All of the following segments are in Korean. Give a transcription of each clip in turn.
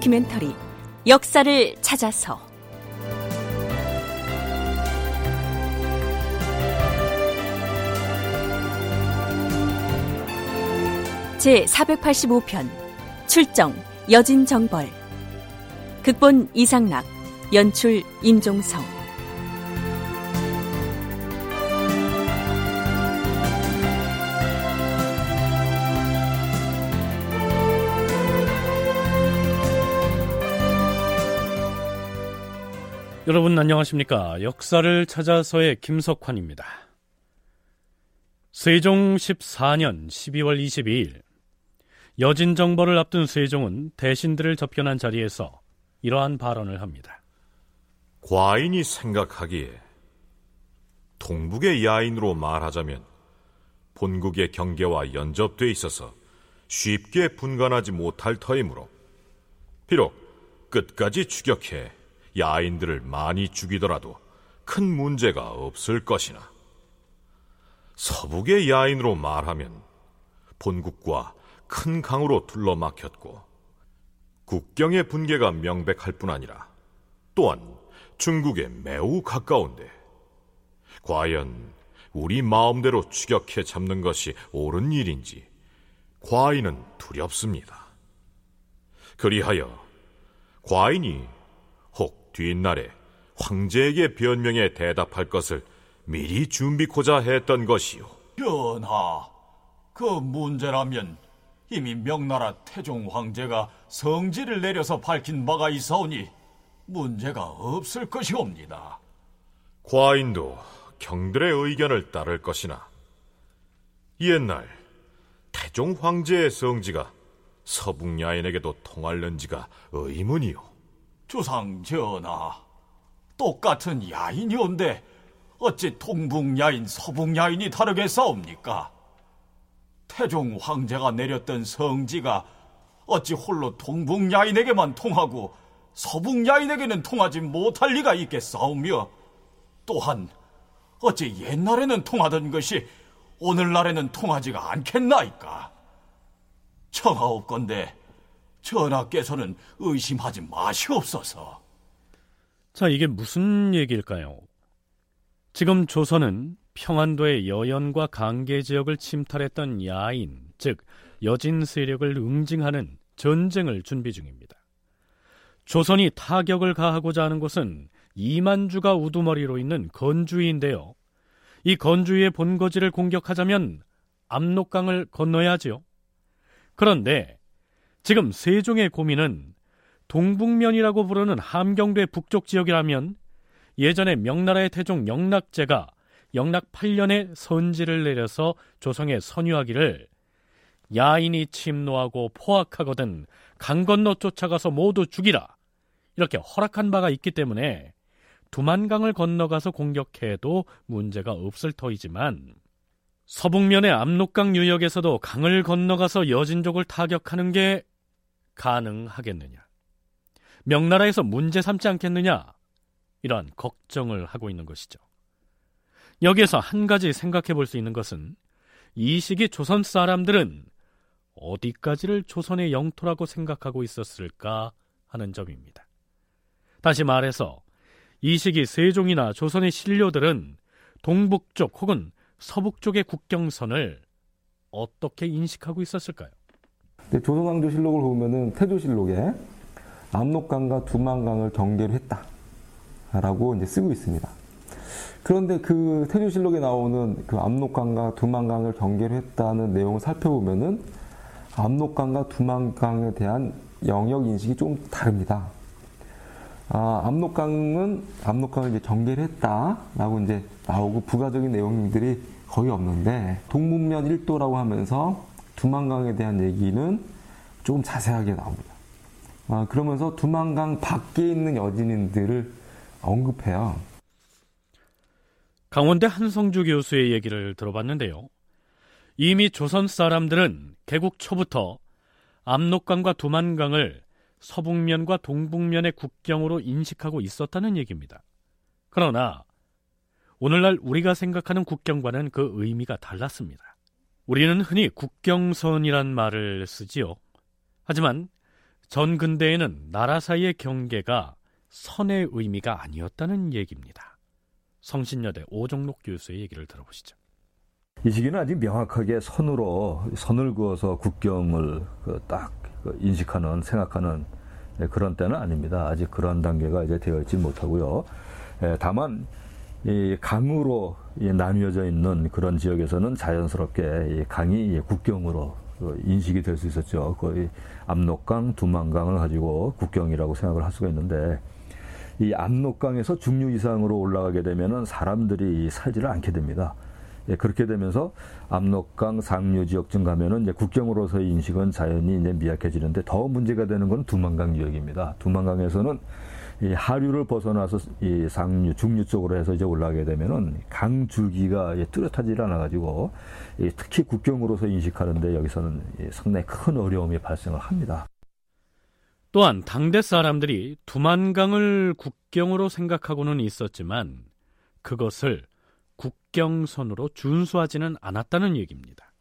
다큐멘터리 역사를 찾아서. 제 485편 출정 여진 정벌. 극본 이상락 연출 임종성 여러분 안녕하십니까? 역사를 찾아서의 김석환입니다. 세종 14년 12월 22일 여진 정벌을 앞둔 세종은 대신들을 접견한 자리에서 이러한 발언을 합니다. 과인이 생각하기에 동북의 야인으로 말하자면 본국의 경계와 연접돼 있어서 쉽게 분간하지 못할 터이므로 비록 끝까지 추격해 야인들을 많이 죽이더라도 큰 문제가 없을 것이나 서북의 야인으로 말하면 본국과 큰 강으로 둘러막혔고 국경의 분계가 명백할 뿐 아니라 또한 중국에 매우 가까운데 과연 우리 마음대로 추격해 잡는 것이 옳은 일인지 과인은 두렵습니다. 그리하여 과인이 혹 뒷날에 황제에게 변명에 대답할 것을 미리 준비코자 했던 것이요. 전하, 그 문제라면 이미 명나라 태종 황제가 성지를 내려서 밝힌 바가 있사오니 문제가 없을 것이옵니다. 과인도 경들의 의견을 따를 것이나 옛날 태종 황제의 성지가 서북야인에게도 통할는지가 의문이요. 주상 전하, 똑같은 야인이온데 어찌 동북 야인 서북 야인이 다르겠사옵니까? 태종 황제가 내렸던 성지가 어찌 홀로 동북 야인에게만 통하고 서북 야인에게는 통하지 못할 리가 있겠사오며 또한 어찌 옛날에는 통하던 것이 오늘날에는 통하지가 않겠나이까? 청하옵건데 전하께서는 의심하지 마시옵소서. 자, 이게 무슨 얘기일까요? 지금 조선은 평안도의 여연과 강계 지역을 침탈했던 야인, 즉 여진 세력을 응징하는 전쟁을 준비 중입니다. 조선이 타격을 가하고자 하는 곳은 이만주가 우두머리로 있는 건주인데요. 이 건주의 본거지를 공격하자면 압록강을 건너야지요. 그런데 지금 세종의 고민은 동북면이라고 부르는 함경도의 북쪽 지역이라면 예전에 명나라의 태종 영락제가 영락 8년에 선지를 내려서 조성에 선유하기를 야인이 침노하고 포악하거든 강 건너 쫓아가서 모두 죽이라. 이렇게 허락한 바가 있기 때문에 두만강을 건너가서 공격해도 문제가 없을 터이지만 서북면의 압록강 유역에서도 강을 건너가서 여진족을 타격하는 게 가능하겠느냐? 명나라에서 문제 삼지 않겠느냐? 이러한 걱정을 하고 있는 것이죠. 여기에서 한 가지 생각해 볼 수 있는 것은 이 시기 조선 사람들은 어디까지를 조선의 영토라고 생각하고 있었을까 하는 점입니다. 다시 말해서 이 시기 세종이나 조선의 신료들은 동북쪽 혹은 서북쪽의 국경선을 어떻게 인식하고 있었을까요? 네, 조선왕조실록을 보면은 태조실록에 압록강과 두만강을 경계로 했다라고 이제 쓰고 있습니다. 그런데 그 태조실록에 나오는 그 압록강과 두만강을 경계로 했다는 내용을 살펴보면은 압록강과 두만강에 대한 영역 인식이 좀 다릅니다. 아, 압록강은 압록강을 이제 경계를 했다라고 이제 나오고 부가적인 내용들이 거의 없는데 동문면 1도라고 하면서 두만강에 대한 얘기는 조금 자세하게 나옵니다. 아, 그러면서 두만강 밖에 있는 여진인들을 언급해요. 강원대 한성주 교수의 얘기를 들어봤는데요. 이미 조선 사람들은 개국 초부터 압록강과 두만강을 서북면과 동북면의 국경으로 인식하고 있었다는 얘기입니다. 그러나 오늘날 우리가 생각하는 국경과는 그 의미가 달랐습니다. 우리는 흔히 국경선이란 말을 쓰지요. 하지만 전 근대에는 나라 사이의 경계가 선의 의미가 아니었다는 얘기입니다. 성신여대 오종록 교수의 얘기를 들어보시죠. 이 시기는 아직 명확하게 선으로 선을 그어서 국경을 그딱그 인식하는 생각하는 네, 그런 때는 아닙니다. 아직 그런 단계가 이제 되어 있지 못하고요. 예, 다만 이 강으로 나뉘어져 있는 그런 지역에서는 자연스럽게 강이 국경으로 그 인식이 될 수 있었죠. 거의 압록강, 두만강을 가지고 국경이라고 생각을 할 수가 있는데 이 압록강에서 중류 이상으로 올라가게 되면은 사람들이 살지를 않게 됩니다. 예, 그렇게 되면서 압록강 상류 지역쯤 가면은 이제 국경으로서의 인식은 자연히 이제 미약해지는데 더 문제가 되는 건 두만강 지역입니다. 두만강에서는 이 하류를 벗어나서 이 상류, 중류 쪽으로 해서 이제 올라가게 되면은 강 줄기가 뚜렷하지 않아 가지고 특히 국경으로서 인식하는데 여기서는 상당히 큰 어려움이 발생을 합니다. 또한 당대 사람들이 두만강을 국경으로 생각하고는 있었지만 그것을 국경선으로 준수하지는 않았다는 얘기입니다.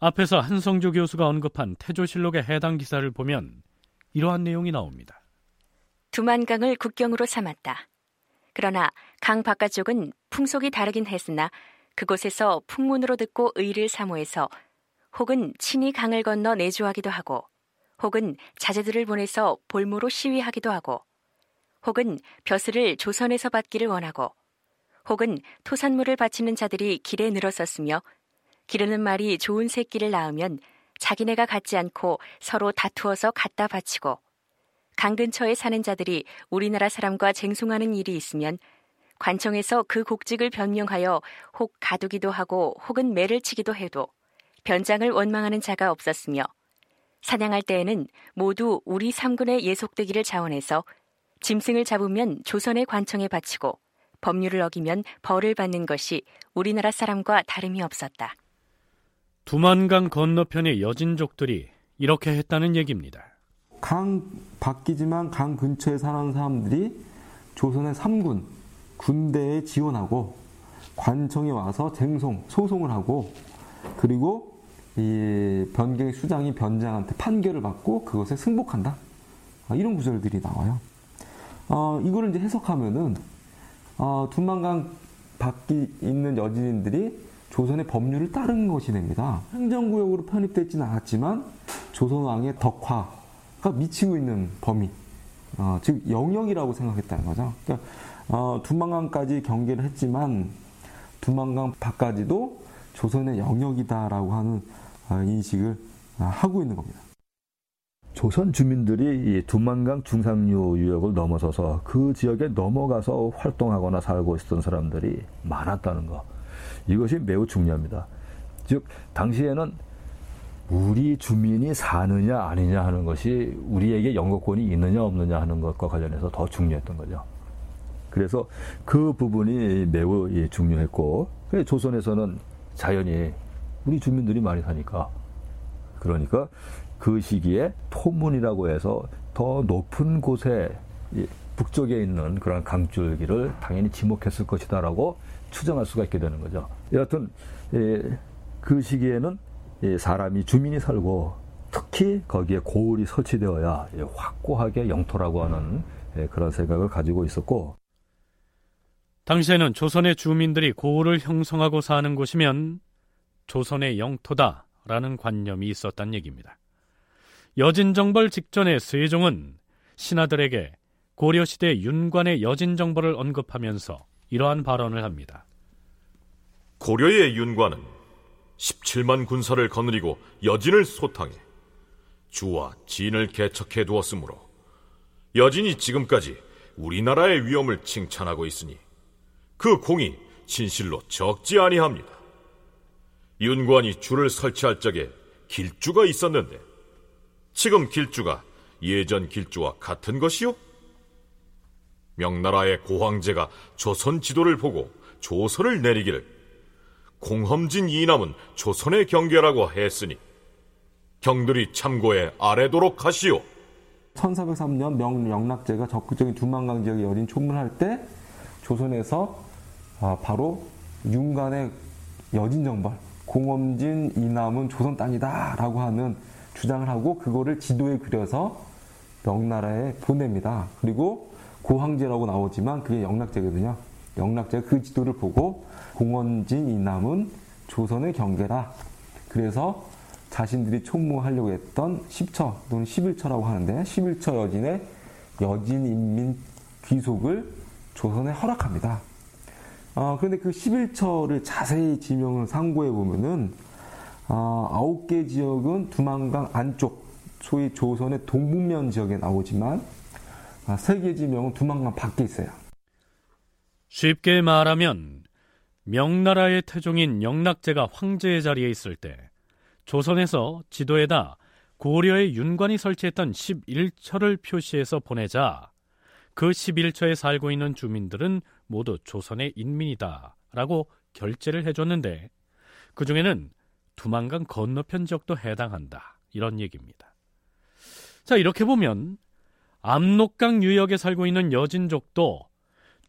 앞에서 한성조 교수가 언급한 태조실록의 해당 기사를 보면 이러한 내용이 나옵니다. 두만강을 국경으로 삼았다. 그러나 강 바깥쪽은 풍속이 다르긴 했으나 그곳에서 풍문으로 듣고 의를 사모해서 혹은 친히 강을 건너 내조하기도 하고 혹은 자제들을 보내서 볼모로 시위하기도 하고 혹은 벼슬을 조선에서 받기를 원하고 혹은 토산물을 바치는 자들이 길에 늘어섰으며 기르는 말이 좋은 새끼를 낳으면 자기네가 갖지 않고 서로 다투어서 갖다 바치고 강 근처에 사는 자들이 우리나라 사람과 쟁송하는 일이 있으면 관청에서 그 곡직을 변명하여 혹 가두기도 하고 혹은 매를 치기도 해도 변장을 원망하는 자가 없었으며 사냥할 때에는 모두 우리 삼군의 예속되기를 자원해서 짐승을 잡으면 조선의 관청에 바치고 법률을 어기면 벌을 받는 것이 우리나라 사람과 다름이 없었다. 두만강 건너편의 여진족들이 이렇게 했다는 얘기입니다. 강 밖이지만 강 근처에 사는 사람들이 조선의 3군 군대에 지원하고 관청에 와서 쟁송 소송을 하고 그리고 이 변경 수장이 변장한테 판결을 받고 그것에 승복한다 아, 이런 구절들이 나와요. 어, 이거를 이제 해석하면은 어, 두만강 밖에 있는 여진인들이 조선의 법률을 따른 것이 됩니다. 행정구역으로 편입되지는 않았지만 조선 왕의 덕화가 미치고 있는 범위, 어, 즉 영역이라고 생각했다는 거죠. 그러니까 어, 두만강까지 경계를 했지만 두만강 밖까지도 조선의 영역이다라고 하는 어, 인식을 어, 하고 있는 겁니다. 조선 주민들이 이 두만강 중상류 유역을 넘어서서 그 지역에 넘어가서 활동하거나 살고 있었던 사람들이 많았다는 거. 이것이 매우 중요합니다. 즉, 당시에는 우리 주민이 사느냐 아니냐 하는 것이 우리에게 영거권이 있느냐 없느냐 하는 것과 관련해서 더 중요했던 거죠. 그래서 그 부분이 매우 중요했고, 조선에서는 자연히 우리 주민들이 많이 사니까, 그러니까 그 시기에 토문이라고 해서 더 높은 곳에 북쪽에 있는 그런 강줄기를 당연히 지목했을 것이다라고 추정할 수가 있게 되는 거죠. 여하튼 그 시기에는 사람이 주민이 살고 특히 거기에 고을이 설치되어야 확고하게 영토라고 하는 그런 생각을 가지고 있었고 당시에는 조선의 주민들이 고을을 형성하고 사는 곳이면 조선의 영토다라는 관념이 있었단 얘기입니다. 여진정벌 직전에 세종은 신하들에게 고려시대 윤관의 여진정벌을 언급하면서 이러한 발언을 합니다. 고려의 윤관은 17만 군사를 거느리고 여진을 소탕해 주와 진을 개척해 두었으므로 여진이 지금까지 우리나라의 위엄을 칭찬하고 있으니 그 공이 진실로 적지 아니합니다. 윤관이 주를 설치할 적에 길주가 있었는데 지금 길주가 예전 길주와 같은 것이요? 명나라의 고황제가 조선 지도를 보고 조서를 내리기를 공험진 이남은 조선의 경계라고 했으니 경들이 참고에 아래도록 하시오. 1403년 명영락제가 적극적인 두만강 지역에 여린 초문할 때 조선에서 아, 바로 윤관의 여진정벌 공험진 이남은 조선 땅이다 라고 하는 주장을 하고 그거를 지도에 그려서 명나라에 보냅니다. 그리고 고황제라고 나오지만 그게 영락제거든요. 영락제가 그 지도를 보고 공원진 이남은 조선의 경계라. 그래서 자신들이 총무하려고 했던 10처 또는 11처라고 하는데 11처 여진의 여진 인민 귀속을 조선에 허락합니다. 어, 그런데 그 11처를 자세히 지명을 상고해 보면은 어, 9개 지역은 두만강 안쪽 소위 조선의 동북면 지역에 나오지만 어, 3개 지명은 두만강 밖에 있어요. 쉽게 말하면 명나라의 태종인 영락제가 황제의 자리에 있을 때 조선에서 지도에다 고려의 윤관이 설치했던 11처를 표시해서 보내자 그 11처에 살고 있는 주민들은 모두 조선의 인민이다 라고 결제를 해줬는데 그 중에는 두만강 건너편 지역도 해당한다 이런 얘기입니다. 자 이렇게 보면 압록강 유역에 살고 있는 여진족도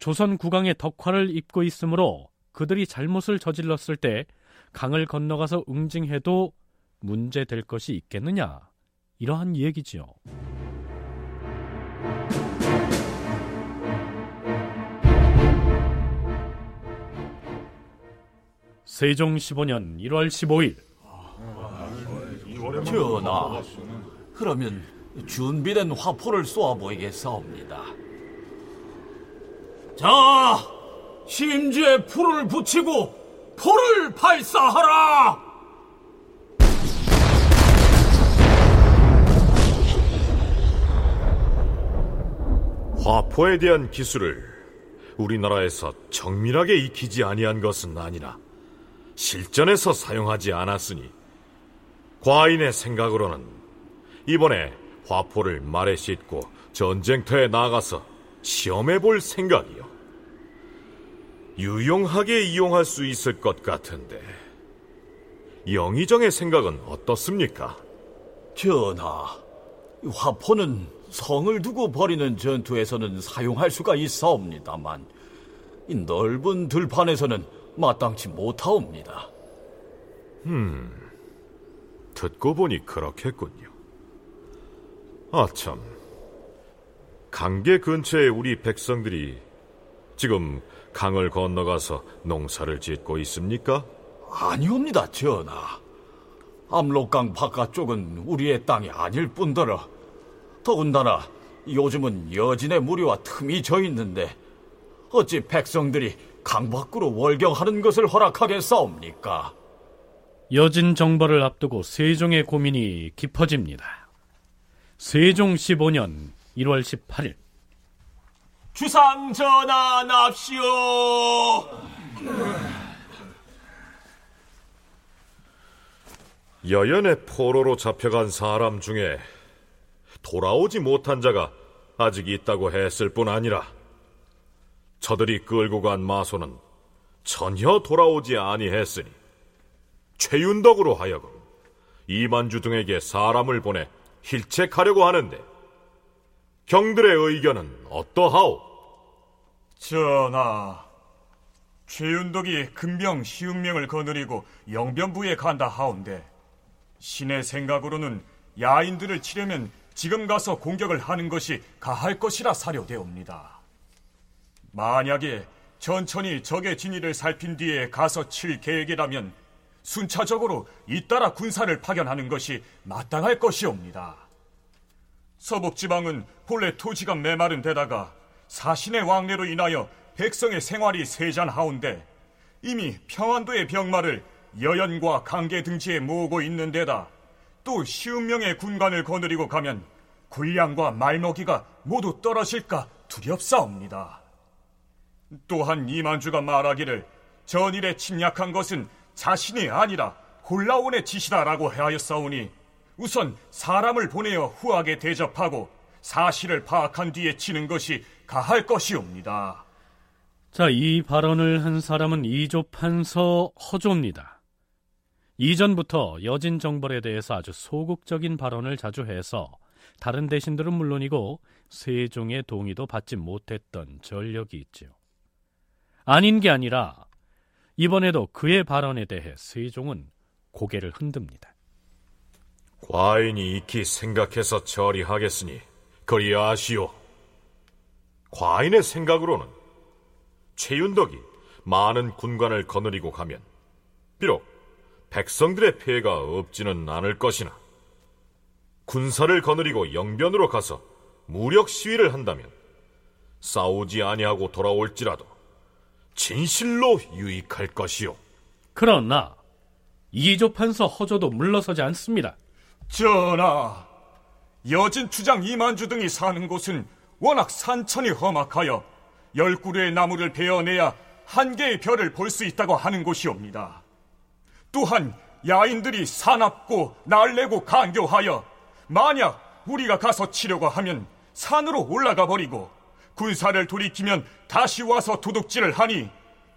조선 국왕의 덕화를 입고 있으므로 그들이 잘못을 저질렀을 때 강을 건너가서 응징해도 문제될 것이 있겠느냐 이러한 얘기지요. 세종 15년 1월 15일 전하, 그러면 준비된 화포를 쏘아 보이겠사옵니다. 자, 심지에 풀을 붙이고 포를 발사하라! 화포에 대한 기술을 우리나라에서 정밀하게 익히지 아니한 것은 아니라 실전에서 사용하지 않았으니 과인의 생각으로는 이번에 화포를 말에 싣고 전쟁터에 나가서 시험해 볼 생각이요. 유용하게 이용할 수 있을 것 같은데 영의정의 생각은 어떻습니까? 전하, 화포는 성을 두고 벌이는 전투에서는 사용할 수가 있사옵니다만 이 넓은 들판에서는 마땅치 못하옵니다. 듣고 보니 그렇겠군요. 아참, 강계 근처에 우리 백성들이 지금 강을 건너가서 농사를 짓고 있습니까? 아니옵니다, 전하. 압록강 바깥쪽은 우리의 땅이 아닐 뿐더러 더군다나 요즘은 여진의 무리와 틈이 져 있는데 어찌 백성들이 강 밖으로 월경하는 것을 허락하겠사옵니까? 여진 정벌을 앞두고 세종의 고민이 깊어집니다. 세종 15년 1월 18일 주상 전하 납시오. 여연의 포로로 잡혀간 사람 중에 돌아오지 못한 자가 아직 있다고 했을 뿐 아니라 저들이 끌고 간 마소는 전혀 돌아오지 아니했으니 최윤덕으로 하여금 이만주 등에게 사람을 보내 힐책하려고 하는데 경들의 의견은 어떠하오? 전하, 최윤덕이 금병 시운명을 거느리고 영변부에 간다 하온데 신의 생각으로는 야인들을 치려면 지금 가서 공격을 하는 것이 가할 것이라 사료되옵니다. 만약에 천천히 적의 진위를 살핀 뒤에 가서 칠 계획이라면 순차적으로 잇따라 군사를 파견하는 것이 마땅할 것이옵니다. 서북지방은 본래 토지가 메마른 데다가 사신의 왕래로 인하여 백성의 생활이 세잔하온데 이미 평안도의 병마를 여연과 강계 등지에 모으고 있는 데다 또 쉬운 명의 군관을 거느리고 가면 군량과 말먹이가 모두 떨어질까 두렵사옵니다. 또한 이만주가 말하기를 전일에 침략한 것은 자신이 아니라 홀라온의 짓이다라고 하였사오니 우선 사람을 보내어 후하게 대접하고 사실을 파악한 뒤에 치는 것이 가할 것이옵니다. 자, 이 발언을 한 사람은 이조 판서 허조입니다. 이전부터 여진 정벌에 대해서 아주 소극적인 발언을 자주 해서 다른 대신들은 물론이고 세종의 동의도 받지 못했던 전력이 있지요. 아닌 게 아니라 이번에도 그의 발언에 대해 세종은 고개를 흔듭니다. 과인이 익히 생각해서 처리하겠으니 그리하시오. 과인의 생각으로는 최윤덕이 많은 군관을 거느리고 가면 비록 백성들의 폐해가 없지는 않을 것이나 군사를 거느리고 영변으로 가서 무력 시위를 한다면 싸우지 아니하고 돌아올지라도 진실로 유익할 것이요. 그러나 이조 판서 허조도 물러서지 않습니다. 전하, 여진 주장 이만주 등이 사는 곳은 워낙 산천이 험악하여 열 그루의 나무를 베어내야 한 개의 별을 볼 수 있다고 하는 곳이옵니다. 또한 야인들이 사납고 날래고 간교하여 만약 우리가 가서 치려고 하면 산으로 올라가 버리고 군사를 돌이키면 다시 와서 도둑질을 하니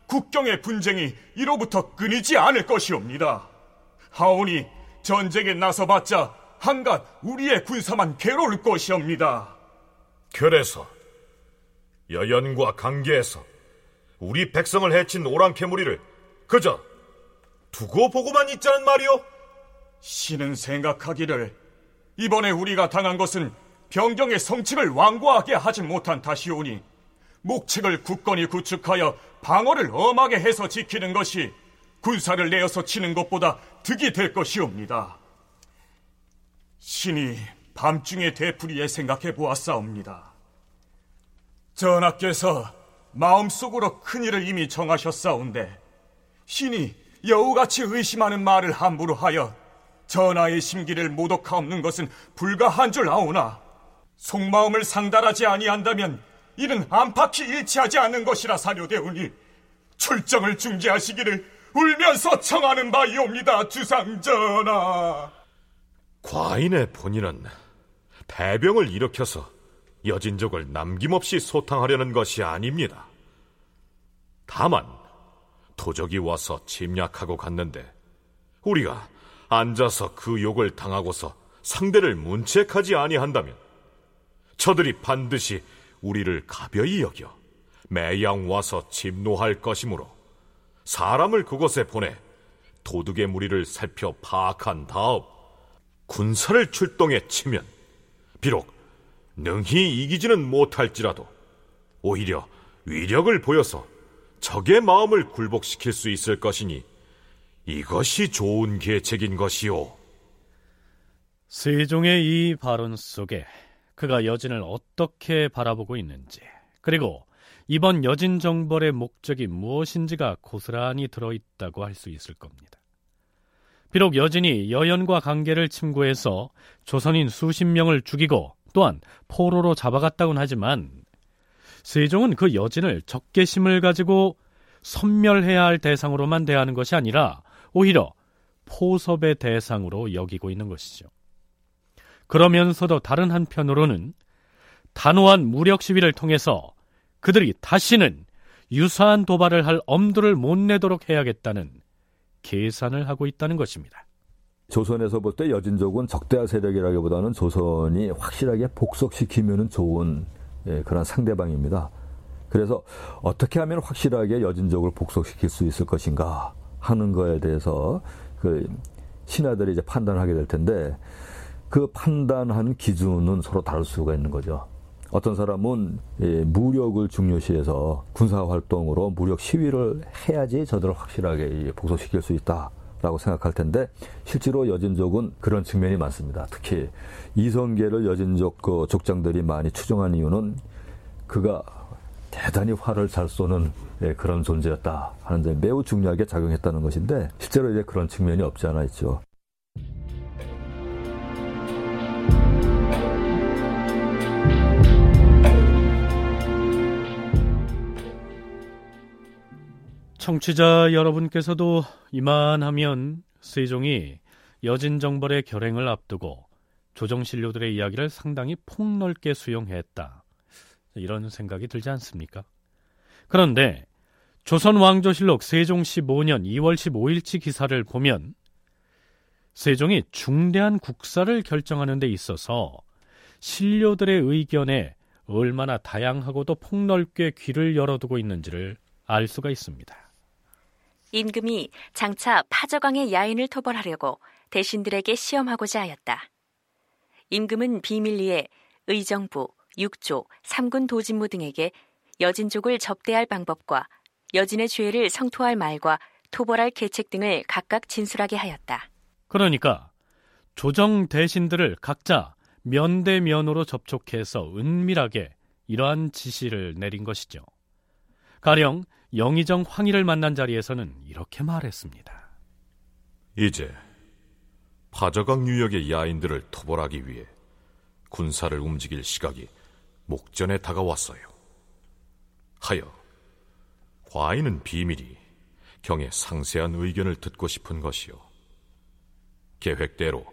국경의 분쟁이 이로부터 끊이지 않을 것이옵니다. 하오니 전쟁에 나서봤자 한갓 우리의 군사만 괴로울 것이옵니다. 그래서 여연과 관계에서 우리 백성을 해친 오랑캐 무리를 그저 두고 보고만 있자는 말이오? 신은 생각하기를 이번에 우리가 당한 것은 병경의 성칙을 완고하게 하지 못한 탓이오니 목책을 굳건히 구축하여 방어를 엄하게 해서 지키는 것이 군사를 내어서 치는 것보다 득이 될 것이옵니다. 신이 밤중에 되풀이에 생각해 보았사옵니다. 전하께서 마음속으로 큰일을 이미 정하셨사온데 신이 여우같이 의심하는 말을 함부로 하여 전하의 심기를 모독하옵는 것은 불가한 줄 아오나 속마음을 상달하지 아니한다면 이는 안팎이 일치하지 않는 것이라 사료되오니 출정을 중지하시기를 울면서 청하는 바이옵니다 주상전하 과인의 본인은 패병을 일으켜서 여진족을 남김없이 소탕하려는 것이 아닙니다. 다만 도적이 와서 침략하고 갔는데 우리가 앉아서 그 욕을 당하고서 상대를 문책하지 아니한다면 저들이 반드시 우리를 가벼이 여겨 매양 와서 침노할 것이므로 사람을 그곳에 보내 도둑의 무리를 살펴 파악한 다음 군사를 출동해 치면 비록 능히 이기지는 못할지라도 오히려 위력을 보여서 적의 마음을 굴복시킬 수 있을 것이니 이것이 좋은 계책인 것이오. 세종의 이 발언 속에 그가 여진을 어떻게 바라보고 있는지 그리고 이번 여진 정벌의 목적이 무엇인지가 고스란히 들어있다고 할 수 있을 겁니다. 비록 여진이 여연과 관계를 침구해서 조선인 수십 명을 죽이고 또한 포로로 잡아갔다곤 하지만 세종은 그 여진을 적개심을 가지고 섬멸해야 할 대상으로만 대하는 것이 아니라 오히려 포섭의 대상으로 여기고 있는 것이죠. 그러면서도 다른 한편으로는 단호한 무력 시위를 통해서 그들이 다시는 유사한 도발을 할 엄두를 못 내도록 해야겠다는 계산을 하고 있다는 것입니다. 조선에서 볼 때 여진족은 적대화 세력이라기보다는 조선이 확실하게 복속시키면 좋은 예, 그런 상대방입니다. 그래서 어떻게 하면 확실하게 여진족을 복속시킬 수 있을 것인가 하는 거에 대해서 그 신하들이 이제 판단하게 될 텐데 그 판단한 기준은 서로 다를 수가 있는 거죠. 어떤 사람은 예, 무력을 중요시해서 군사 활동으로 무력 시위를 해야지 저들을 확실하게 복속시킬 수 있다. 라고 생각할 텐데 실제로 여진족은 그런 측면이 많습니다. 특히 이성계를 여진족 그 족장들이 많이 추종한 이유는 그가 대단히 활을 잘 쏘는 예, 그런 존재였다 하는 데 매우 중요하게 작용했다는 것인데 실제로 이제 그런 측면이 없지 않아 있죠. 청취자 여러분께서도 이만하면 세종이 여진 정벌의 결행을 앞두고 조정신료들의 이야기를 상당히 폭넓게 수용했다. 이런 생각이 들지 않습니까? 그런데 조선 왕조실록 세종 15년 2월 15일치 기사를 보면 세종이 중대한 국사를 결정하는 데 있어서 신료들의 의견에 얼마나 다양하고도 폭넓게 귀를 열어두고 있는지를 알 수가 있습니다. 임금이 장차 파저강의 야인을 토벌하려고 대신들에게 시험하고자 하였다. 임금은 비밀리에 의정부, 육조, 삼군 도진무 등에게 여진족을 접대할 방법과 여진의 죄를 성토할 말과 토벌할 계책 등을 각각 진술하게 하였다. 그러니까 조정 대신들을 각자 면대면으로 접촉해서 은밀하게 이러한 지시를 내린 것이죠. 가령 영의정 황희를 만난 자리에서는 이렇게 말했습니다. 이제 파저강 유역의 야인들을 토벌하기 위해 군사를 움직일 시각이 목전에 다가왔어요. 하여 과인은 비밀이 경의 상세한 의견을 듣고 싶은 것이요. 계획대로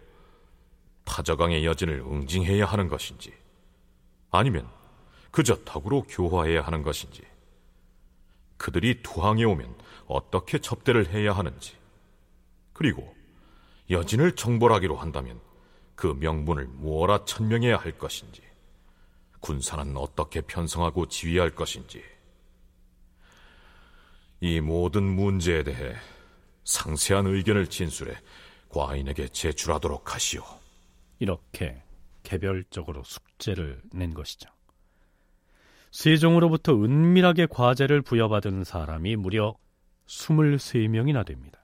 파저강의 여진을 응징해야 하는 것인지 아니면 그저 덕으로 교화해야 하는 것인지 그들이 투항해 오면 어떻게 접대를 해야 하는지 그리고 여진을 정벌하기로 한다면 그 명분을 무엇라 천명해야 할 것인지 군사는 어떻게 편성하고 지휘할 것인지 이 모든 문제에 대해 상세한 의견을 진술해 과인에게 제출하도록 하시오. 이렇게 개별적으로 숙제를 낸 것이죠. 세종으로부터 은밀하게 과제를 부여받은 사람이 무려 23명이나 됩니다.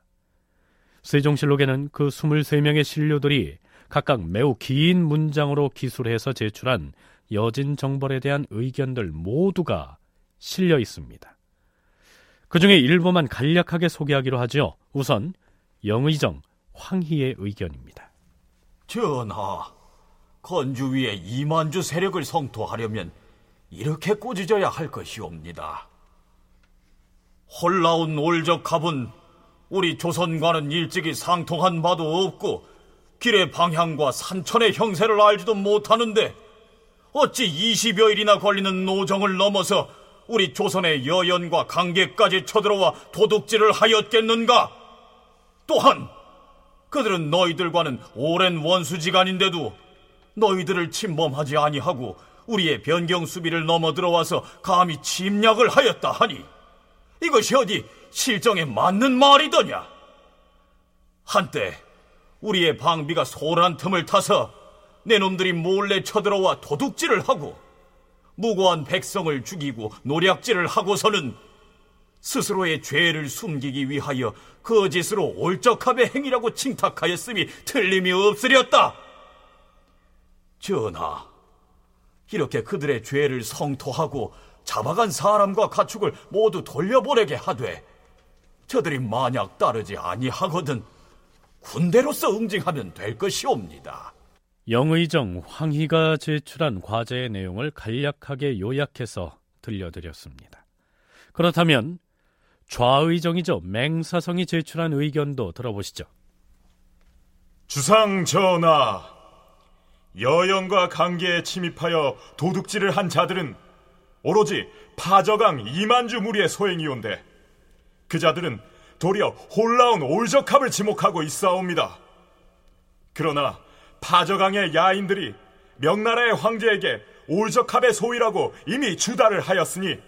세종실록에는 그 23명의 신료들이 각각 매우 긴 문장으로 기술해서 제출한 여진 정벌에 대한 의견들 모두가 실려 있습니다. 그 중에 일부만 간략하게 소개하기로 하죠. 우선 영의정 황희의 의견입니다. 전하, 건주 위에 이만주 세력을 성토하려면 이렇게 꾸짖어야 할 것이옵니다. 홀라운 올적합은 우리 조선과는 일찍이 상통한 바도 없고 길의 방향과 산천의 형세를 알지도 못하는데 어찌 20여일이나 걸리는 노정을 넘어서 우리 조선의 여연과 관계까지 쳐들어와 도둑질을 하였겠는가? 또한 그들은 너희들과는 오랜 원수지간인데도 너희들을 침범하지 아니하고 우리의 변경 수비를 넘어 들어와서 감히 침략을 하였다 하니 이것이 어디 실정에 맞는 말이더냐? 한때 우리의 방비가 소란 틈을 타서 내 놈들이 몰래 쳐들어와 도둑질을 하고 무고한 백성을 죽이고 노략질을 하고서는 스스로의 죄를 숨기기 위하여 거짓으로 올적함의 행위라고 칭탁하였음이 틀림이 없으렸다. 전하, 이렇게 그들의 죄를 성토하고 잡아간 사람과 가축을 모두 돌려보내게 하되 저들이 만약 따르지 아니하거든 군대로서 응징하면 될 것이옵니다. 영의정 황희가 제출한 과제의 내용을 간략하게 요약해서 들려드렸습니다. 그렇다면 좌의정이죠 맹사성이 제출한 의견도 들어보시죠. 주상 전하, 여영과 관계에 침입하여 도둑질을 한 자들은 오로지 파저강 이만주 무리의 소행이온데 그 자들은 도리어 홀라운 올적합을 지목하고 있사옵니다. 그러나 파저강의 야인들이 명나라의 황제에게 올적합의 소위라고 이미 주달을 하였으니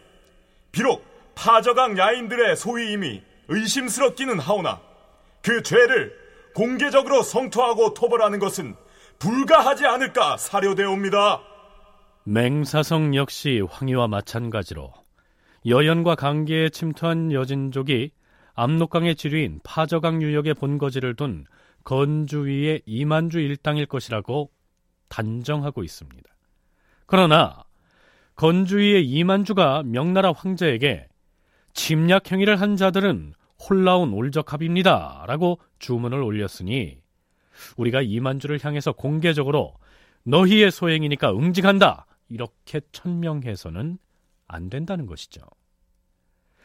비록 파저강 야인들의 소위임이 의심스럽기는 하오나 그 죄를 공개적으로 성토하고 토벌하는 것은 불가하지 않을까 사료되옵니다. 맹사성 역시 황희와 마찬가지로 여연과 관계에 침투한 여진족이 압록강의 지류인 파저강 유역의 본거지를 둔 건주위의 이만주 일당일 것이라고 단정하고 있습니다. 그러나 건주위의 이만주가 명나라 황제에게 침략 행위를 한 자들은 홀라운 올적합입니다. 라고 주문을 올렸으니 우리가 이만주를 향해서 공개적으로 너희의 소행이니까 응징한다. 이렇게 천명해서는 안 된다는 것이죠.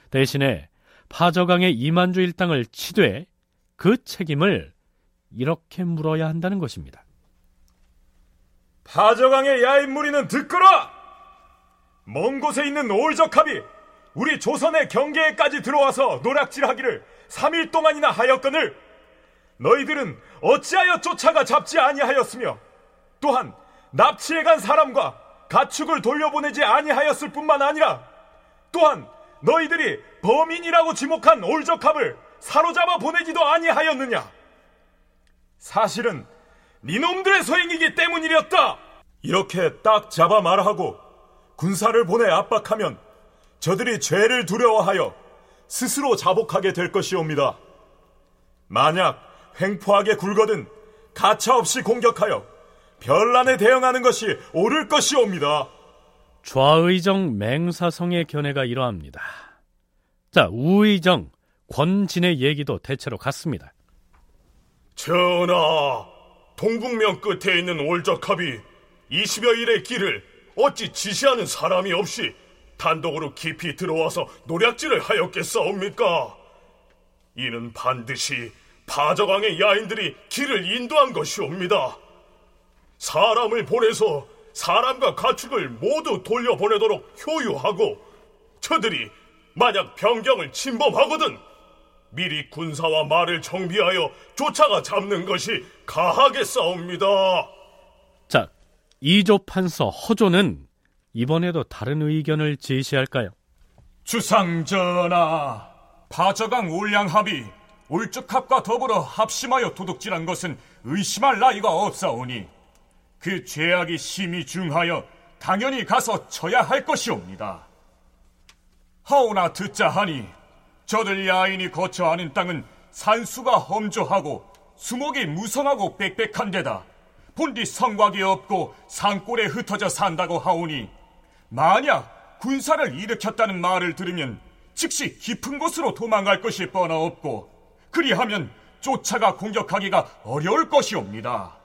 대신에 파저강의 이만주 일당을 치되 그 책임을 이렇게 물어야 한다는 것입니다. 파저강의 야인 무리는 듣거라! 먼 곳에 있는 올적합이 우리 조선의 경계에까지 들어와서 노략질하기를 3일 동안이나 하였거늘 너희들은 어찌하여 쫓아가 잡지 아니하였으며 또한 납치해 간 사람과 가축을 돌려보내지 아니하였을 뿐만 아니라 또한 너희들이 범인이라고 지목한 올적합을 사로잡아 보내지도 아니하였느냐 사실은 니놈들의 소행이기 때문이었다. 이렇게 딱 잡아 말하고 군사를 보내 압박하면 저들이 죄를 두려워하여 스스로 자복하게 될 것이옵니다. 만약 횡포하게 굴거든 가차없이 공격하여 별난에 대응하는 것이 옳을 것이옵니다. 좌의정 맹사성의 견해가 이러합니다. 자, 우의정 권진의 얘기도 대체로 같습니다. 전하, 동북면 끝에 있는 올적합이 20여 일의 길을 어찌 지시하는 사람이 없이 단독으로 깊이 들어와서 노략질을 하였겠사옵니까? 이는 반드시 파저강의 야인들이 길을 인도한 것이옵니다. 사람을 보내서 사람과 가축을 모두 돌려보내도록 효유하고 저들이 만약 변경을 침범하거든 미리 군사와 말을 정비하여 쫓아가 잡는 것이 가하게 싸웁니다. 자, 이조 판서 허조는 이번에도 다른 의견을 제시할까요? 주상전하, 파저강 올량합이 올적합과 더불어 합심하여 도둑질한 것은 의심할 나이가 없사오니 그 죄악이 심히 중하여 당연히 가서 쳐야 할 것이옵니다. 하오나 듣자 하니 저들 야인이 거처 하는 땅은 산수가 험조하고 수목이 무성하고 빽빽한 데다 본디 성곽이 없고 산골에 흩어져 산다고 하오니 만약 군사를 일으켰다는 말을 들으면 즉시 깊은 곳으로 도망갈 것이 뻔하 없고 그리하면 쫓아가 공격하기가 어려울 것이옵니다.